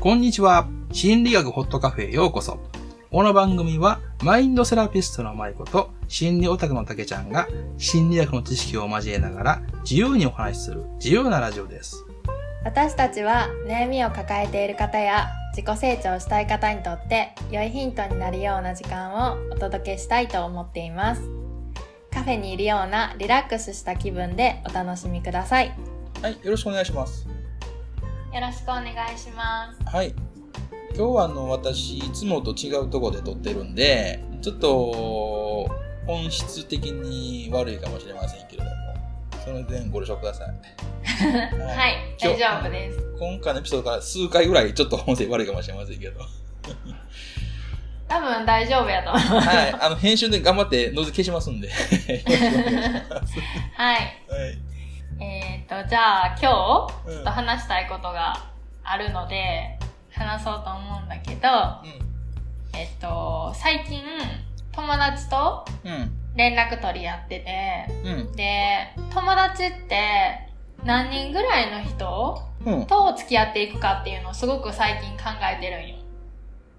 こんにちは。心理学ホットカフェへようこそ。この番組は、マインドセラピストの舞子と、心理オタクの竹ちゃんが、心理学の知識を交えながら、自由にお話しする、自由なラジオです。私たちは悩みを抱えている方や自己成長したい方にとって良いヒントになるような時間をお届けしたいと思っていますカフェにいるようなリラックスした気分でお楽しみくださいよはい、よろしくお願いします。ろしくお願いしますはい。今日はあの、私、いつもと違うところで撮ってるんで、ちょっと、本質的に悪いかもしれませんけれども、その点ご了承ください。はい大丈夫です今回のエピソードから数回ぐらいちょっと音声悪いかもしれませんけど。多分大丈夫やと思いますはい。あの、編集で頑張ってノイズ消しますんで。はいはい。えー、とじゃあ今日ちょうんっと話したいことがあるので話そうと思うんだけどえっと最近友達とうん。うん。連絡取り合っててうん。で友達って何人ぐらいの人うん。と付き合っていくかっていうのをすごく最近考えてるんよ。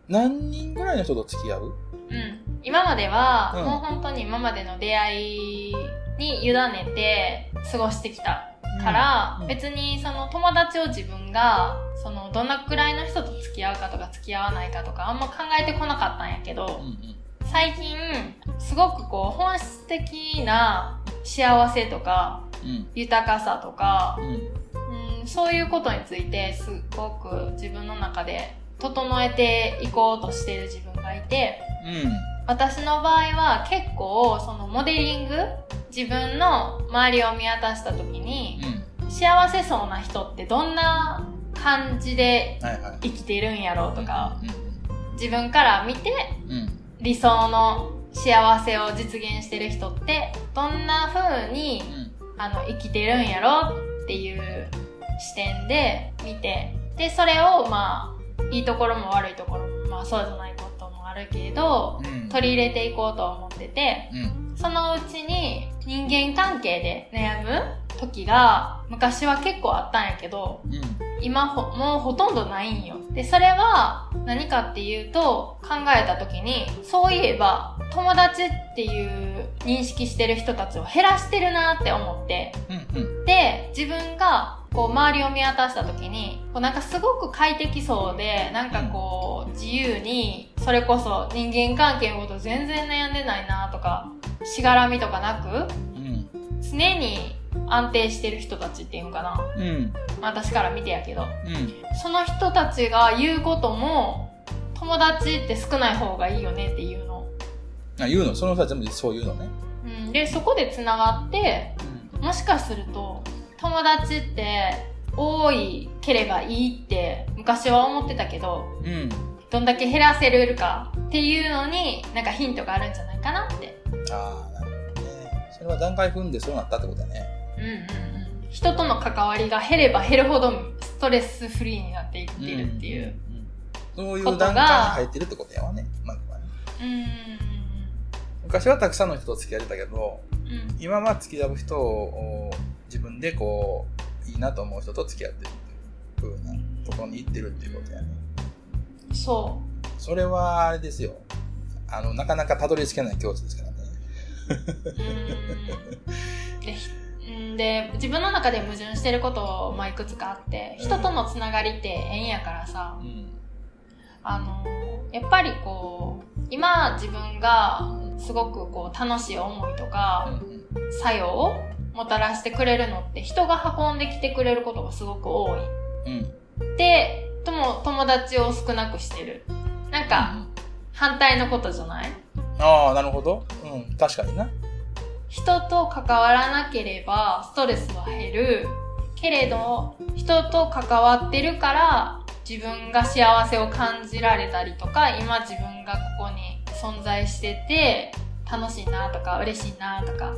何人ぐらいの人と付き合う？うん。今までは、うんもう本当に今までの出会いに委ねて過ごしてきたから、うん別にその友達を自分がそのどんなくらいの人と付き合うかとか付き合わないかとかあんま考えてこなかったんやけど、うんうん。最近すごくこう本質的な幸せとかうん。豊かさとか、うん。うん、そういうことについてすごく自分の中で整えていこうとしてる自分がいて私の場合は結構そのモデリング自分の周りを見渡した時にうん。うん。幸せそうな人ってどんな感じではいはい。生きてるんやろうとかうん。自分から見てうん。理想の幸せを実現してる人ってどんな風にうん。あの生きてるんやろっていう視点で見てでそれをまあいいところも悪いところもまあそうじゃないあるけれどうん。取り入れていこうと思っててうん。そのうちに人間関係で悩む時が昔は結構あったんやけどうん。今ほもうほとんどないんよでそれは何かっていうと考えた時にそういえば友達っていう認識してる人たちを減らしてるなって思ってうん。うん。で自分がこう周りを見渡した時にこうなんかすごく快適そうでなんかこう自由にそれこそ人間関係のこと全然悩んでないなとかしがらみとかなくうん。常に安定してる人たちっていうのかなうん。まあ私から見てやけどうん。その人たちが言うことも友達って少ない方がいいよねっていうの、あ、言うの？その人は全部そう言うのね。うん、でそこでつながってもしかすると友達って多いければいいって昔は思ってたけどうん。うん。どんだけ減らせるかっていうのになんかヒントがあるんじゃないかなってああ、なるほどね。それは段階踏んでそうなったってことだね。うんうんうん人との関わりが減れば減るほどストレスフリーになっていってるっていう、うん。そういう段階に入ってるってことやわね。まずはね。うん、うん昔はたくさんの人と付き合ってたけど、うんうん今は付き合う人をでこう、いいなと思う人と付き合ってるっていう風なところに行ってるっていうことやね。うんそそれはあれですよ。あの、なかなかたどり着けない境地ですからね。うんで自分の中で矛盾してることを、まあ、いくつかあって人とのつながりって縁やからさうん。あのやっぱりこう今自分がすごくこう楽しい思いとか作用をもたらしてくれるのって人が運んできてくれることがすごく多いうん。でとも友達を少なくしてるなんか反対のことじゃない？ああ、なるほど。うん、確かにな。人と関わらなければストレスは減るけれど人と関わってるから自分が幸せを感じられたりとか今自分がここに存在してて楽しいなとか嬉しいなとか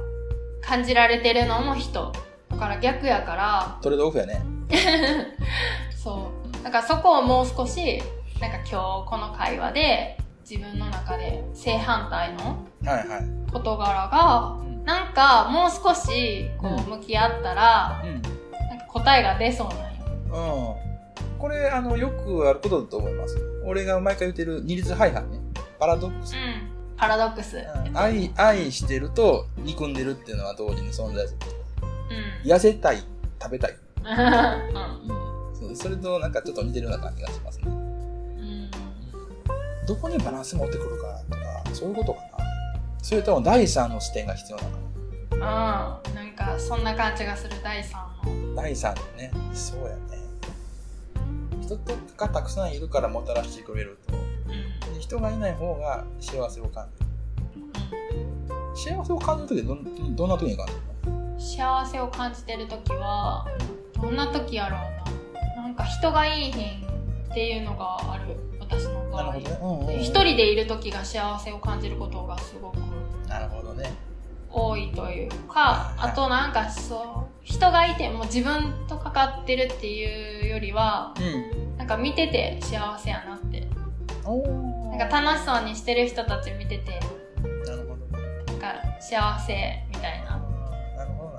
感じられてるのも人だから逆やからトレードオフやね。そうだからそこをもう少しなんか今日この会話で自分の中で正反対のはいはい。事柄がうん。なんかもう少しこうんう向き合ったら、うん。なんか答えが出そうなんよ。うん。これ、あの、よくあることだと思います。俺が毎回言ってる二律背反ね。パラドックス。うん。パラドックス。うん愛、愛してると憎んでるっていうのは同時に存在する。うん。痩せたい、食べたい。うん。それとなんかちょっと似てるような感じがしますね。うん。どこにバランス持ってくるかとか、そういうことかな。それとも第三の視点が必要なのかうん。なんか、そんな感じがする、第三の。な。第三のね、そうやね。人とがたくさんいるからもたらしてくれると、人がいない方が幸せを感じる。幸せを感じるときどんどんな時に感じる幸せを感じてる時はどんな時やろうななんか人がいいひんっていうのがある私のの場合なるほどね。うんうん一人でいる時が幸せを感じることがすごくなるほどね。多いというかあとなんかそう人がいても自分とかかってるっていうよりはうん。なんか見てて幸せやなっておなんか楽しそうにしてる人たち見ててなるほど。なんか幸せみたいななるほ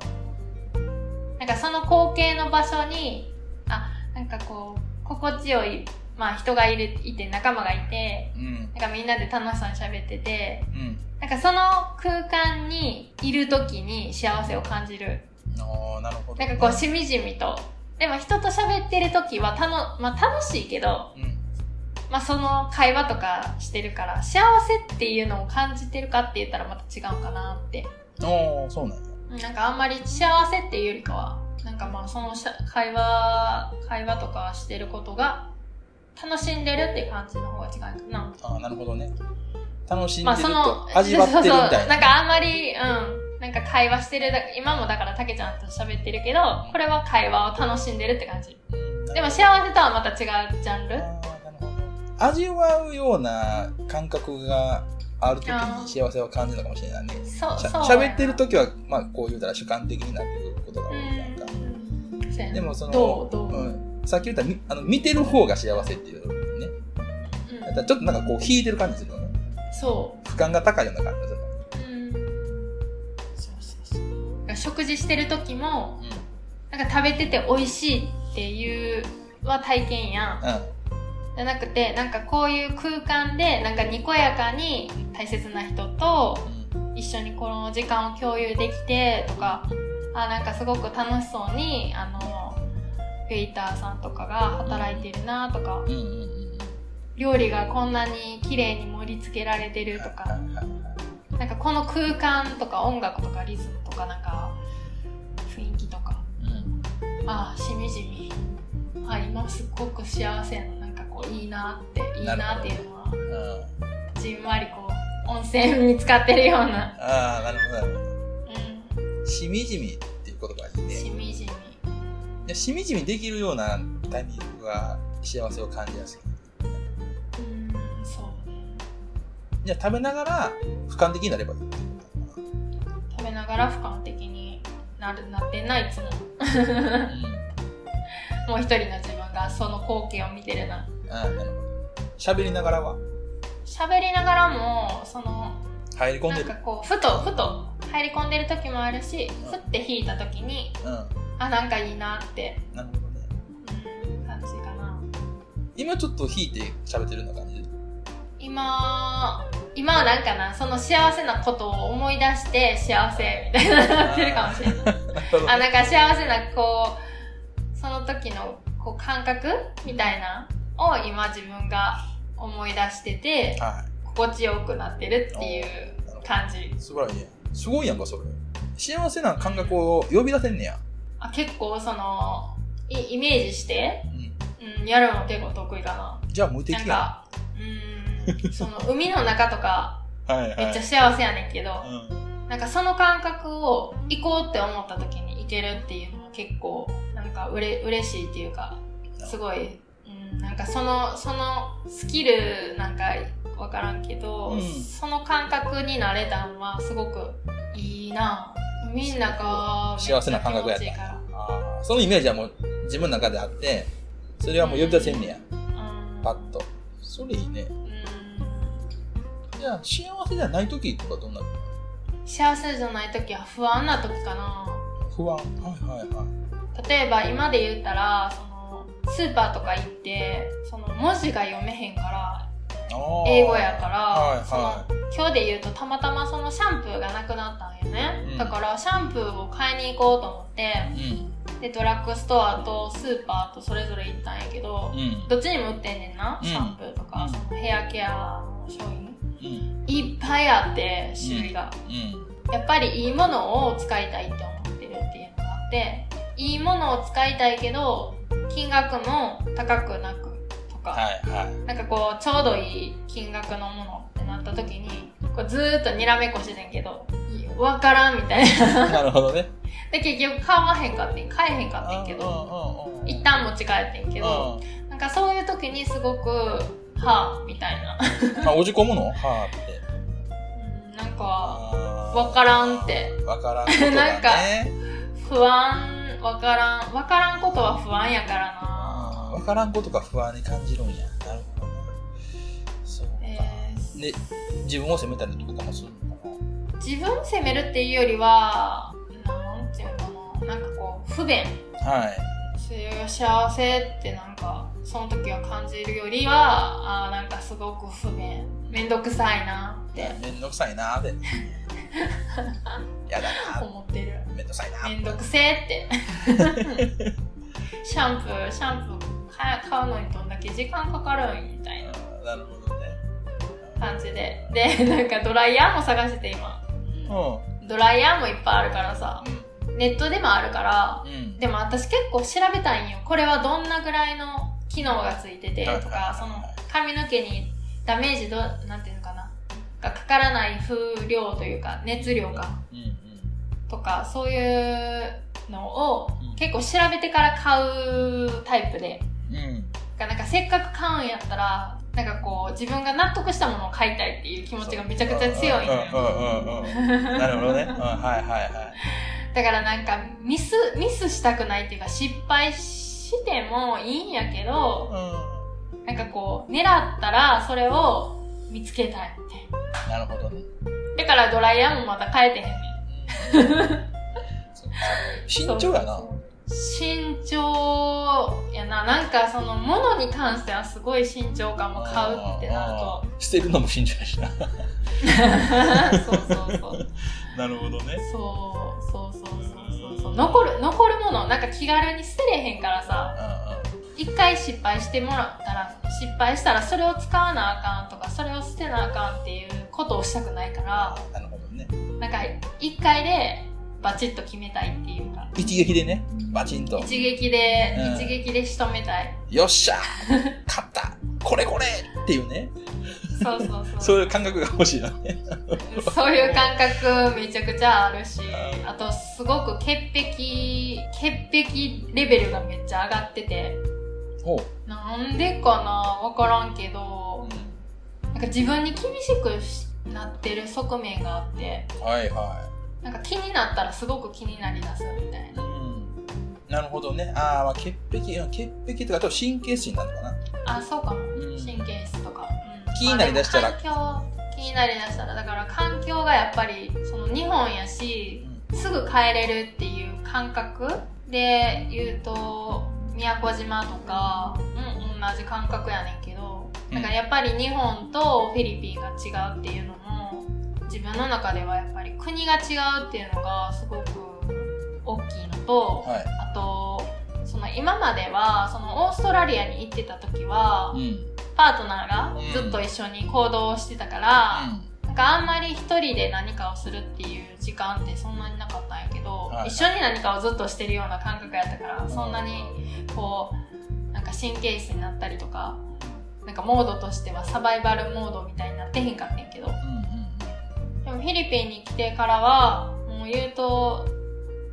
どな。なんかその光景の場所に、あ、なんかこう、心地よい、まあ人がいる、いて、仲間がいて、うん。なんかみんなで楽しそうに喋ってて、うん。なんかその空間にいる時に幸せを感じる。ああ、なるほど。なんかこう、しみじみと。でも人と喋ってる時はたの、まあ楽しいけど、うん。まあその会話とかしてるから、幸せっていうのを感じてるかって言ったらまた違うかなって。ああ、そうなんや。なんかあんまり幸せっていうよりかは、なんかまあその会話、会話とかしてることが楽しんでるっていう感じの方が違うかな。ああ、なるほどね。楽しんでると、、味わってるみたいな。そうそうなんかあんまり、うん、なんか会話してるだ、今もだからたけちゃんと喋ってるけど、これは会話を楽しんでるって感じ。うんでも幸せとはまた違うジャンル？味わうような感覚があるときに幸せを感じるのかもしれないね。そう、しゃそう。喋ってるときは、まあ、こう言うたら主観的になってくることが多いやんか。でもその、どうん、さっき言ったみあの見てる方が幸せっていうね。うんだちょっとなんかこう引いてる感じするよね。そ俯瞰が高いような感じがする。食事してる時も、うなんか食べてて美味しいっていうは体験やん。ん。うん。じゃなくて、なんかこういう空間で、なんかにこやかに大切な人とうん。一緒にこの時間を共有できてとか、あ、なんかすごく楽しそうに、あの、ウェイターさんとかが働いてるなとか。料理がこんなに綺麗に盛り付けられてるとか、なんかこの空間とか音楽とかリズムとかなんか雰囲気とか、うんああ、しみじみ。あ、今すっごく幸せな、こういいなって、いいなっていうのは、うん。じんわりこう、温泉に使ってるような。ああ、なるほどなるほうど。しみじみっていう言葉がいいん。ね。しみじみ。いやしみじみできるようなタイミングが幸せを感じやすい。うん、そうね。じゃあ食べながら俯瞰的になればいいっていうこ食べながら俯瞰的になる、なってんないつも。もう一人の自分がその光景を見てるな。うん。ああ、なるほど。喋りながらは？喋りながらも、その、入り込んでるなんか。こう、ふと、ふと入り込んでる時もあるし、ふって引いた時に、うん。あ、なんかいいなって、なるほどね。うん、感じかな。今ちょっと引いて喋ってるような感じ？今、今はなんかな、その幸せなことを思い出して幸せみたいななってるかもしれない。あ、なんか幸せな、こう、その時のこう感覚みたいなを今自分が思い出してて、は心地よくなってるっていう感じい。。素晴らしいね。すごいやんか、それ。幸せな感覚を呼び出せんねや。あ結構その、イイメージして、うん。うん、やるの結構得意かな。じゃあ無敵やん。なんか、うん、その海の中とかはいはい。めっちゃ幸せやねんけど、うん。なんかその感覚を行こうって思った時に行けるっていうのは結構なんかうれ嬉しいっていうかすごい、うん、なんかそのそのスキルなんかわからんけど、うんその感覚になれたのはすごくいいなみんなが幸せな感覚やったそのイメージはもう自分の中であって、それはもう呼び出せんねや。うんパッと。それいいね。うんじゃあ幸せじゃない時とかどんな？の幸せじゃない時は不安な時かな不安。はいはいはい。例えば今で言ったらそのスーパーとか行って、その文字が読めへんから、英語やから、はいはい。その今日で言うとたまたまそのシャンプーがなくなったんよね、うん。だからシャンプーを買いに行こうと思ってうん。でドラッグストアとスーパーとそれぞれ行ったんやけど、うん。どっちにも売ってんねんな、うん。シャンプーとか、うん。そのヘアケアの商品。うん。いっぱいあって種類が、うん。やっぱりいいものを使いたいって思ってるっていうのがあっていいものを使いたいけど金額も高くなくとか、はいはい。なんかこうちょうどいい金額のものってなった時にこうずーっとにらめっこしててんけどわからんみたいななるほどね。で結局買わへんかってん買えへんかってんけどど一旦持ち帰ってんけどなんかそういう時にすごくはぁみたいなま あ、落ち込むの？はあって。うんなんかあーわからんってわからんね。なんか不安わからんわからんことは不安やからなあーわからんことが不安に感じるんや。なるほど。そうか。えーで、自分を責めたりとかもするのかな自分を責めるっていうよりはなんていうのかななんかこう不便はい。幸せってなんかその時は感じるよりはあーなんかすごく不便。めんどくさいなって。めんどくさいなーで。やだなー思ってる。めんどくさいなーめんどくせえって。シャンプーシャンプー買買うのにどんだけ時間かかるんみたいななるほどね。感じで。でなんかドライヤーも探してて今。うドライヤーもいっぱいあるからさ。ん。ネットでもあるからうん。でも私結構調べたいんよこれはどんなぐらいの機能がついててとかはいその髪の毛にダメージどなんていうのかながかからない風量というか熱量かうんうん。とかそういうのをうん結構調べてから買うタイプでうん。なんかせっかく買うんやったらなんかこう自分が納得したものを買いたいっていう気持ちがめちゃくちゃ強いのよ。なるほどね。うん、はいはいはい。だからなんかミスミスしたくないっていうか失敗してもいいんやけどうなんかこう狙ったらそれを見つけたいみたいん。なるほどね。なだからドライヤーもまだ変えてへんねん 慎重やな。慎重やななんかその物に関してはすごい慎重かも買うってなるとうん。捨てるのも慎重やしな。そうそうそう なるほどね。そうそうそうそうそうそう残る残るものなんか気軽に捨てれへんからさう一回失敗してもらったら失敗したらそれを使わなあかんとかそれを捨てなあかんっていうことをしたくないから。なるほどね。なんか一回でバチッと決めたいっていうか。一撃でね、バチンと。一撃で、うん。一撃で仕留めたい。よっしゃ 勝った。これこれっていうね。そうそうそう。そういう感覚が欲しいなね。そういう感覚めちゃくちゃあるしうん。あとすごく潔癖潔癖レベルがめっちゃ上がってて。ほなんでかなわからんけどなんか自分に厳しくしなってる側面があって。はいはなんか気になったらすごく気になりだすみたいい。なうん。なるほどね。ああ、まあ、潔癖、うん潔癖とか、あと神経質になるのかな。あそうかもうん神経質とか、うん気になりだしたらまあ気になりだしたらだから環境がやっぱりその日本やしすぐ帰れるっていう感覚で言うと宮古島とか、うん、同じ感覚やねんけどだからやっぱり日本とフィリピンが違うっていうのも自分の中ではやっぱり国が違うっていうのがすごく大きいのと、はい。あとその今まではそのオーストラリアに行ってた時は、うん。パートナーがずっと一緒に行動してたから、なんかあんまり一人で何かをするっていう時間ってそんなになかったんやけど、はい一緒に何かをずっとしてるような感覚やったから、うんそんなにこうなんか神経質になったりとかなんかモードとしてはサバイバルモードみたいになってへんかったんやけどうん。もフィリピンに来てからはもう言うと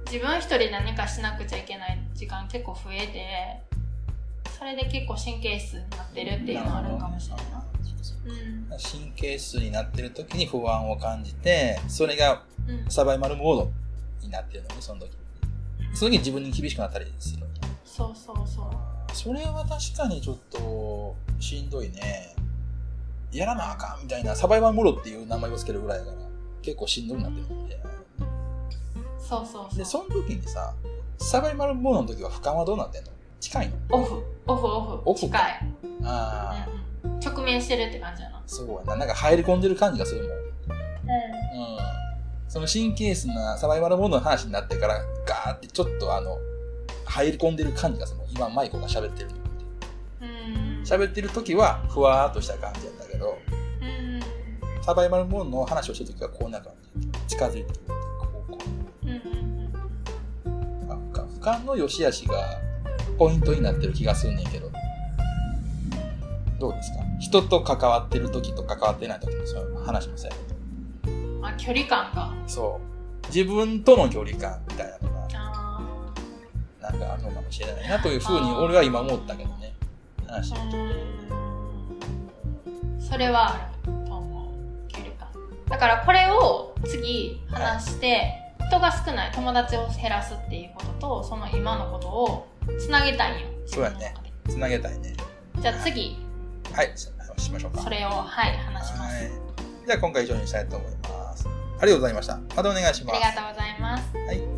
自分一人で何かしなくちゃいけない時間結構増えてそれで結構神経質になってるっていうのはあるかもしれないな。うん神経質になってる時に不安を感じて、それがうん、サバイバルモードになってるのね、その時。その時自分に厳しくなったりする。そうそうそうそれは確かにちょっとしんどいね。やらなあかんみたいな、サバイバルモードっていう名前をつけるぐらいだから、結構しんどいなってるんで。そうそうそうで、その時にさ、サバイバルモードの時は俯瞰はどうなってんの？近いの？オフ、オフ、オフ。オフ近い。ああ、うんうん直面してるって感じやな。そうやな。なんか入り込んでる感じがするもん。うん。うその神経質なサバイバルモードの話になってから、ガーってちょっとあの、入り込んでる感じがするもん。今、マイコが喋ってるのって。喋ってる時は、ふわーっとした感じやったけど、うん。サバイバルモードの話をしてる時はこんな感じ。近づいてくる。こうんうんうん。うなんか、俯瞰の良し悪しがポイントになってる気がするねんけど。どうですか？人と関わってる時と関わってない時のそういう話もそうやけど。あ、距離感が。そう。自分との距離感みたいなのが、あなんかあるのかもしれないなというふうに俺は今思ったけどね。話あ。をて。うん。それはある。だからこれを次話して、人が少ない友達を減らすっていうことと、その今のことをつなげたいんよ。そうやねつなげたいね。じゃあ次、はい、しましょうか。それを、はい、話します。はい。じゃあ今回以上にしたいと思います。ありがとうございました。またお願いします。ありがとうございます。はい。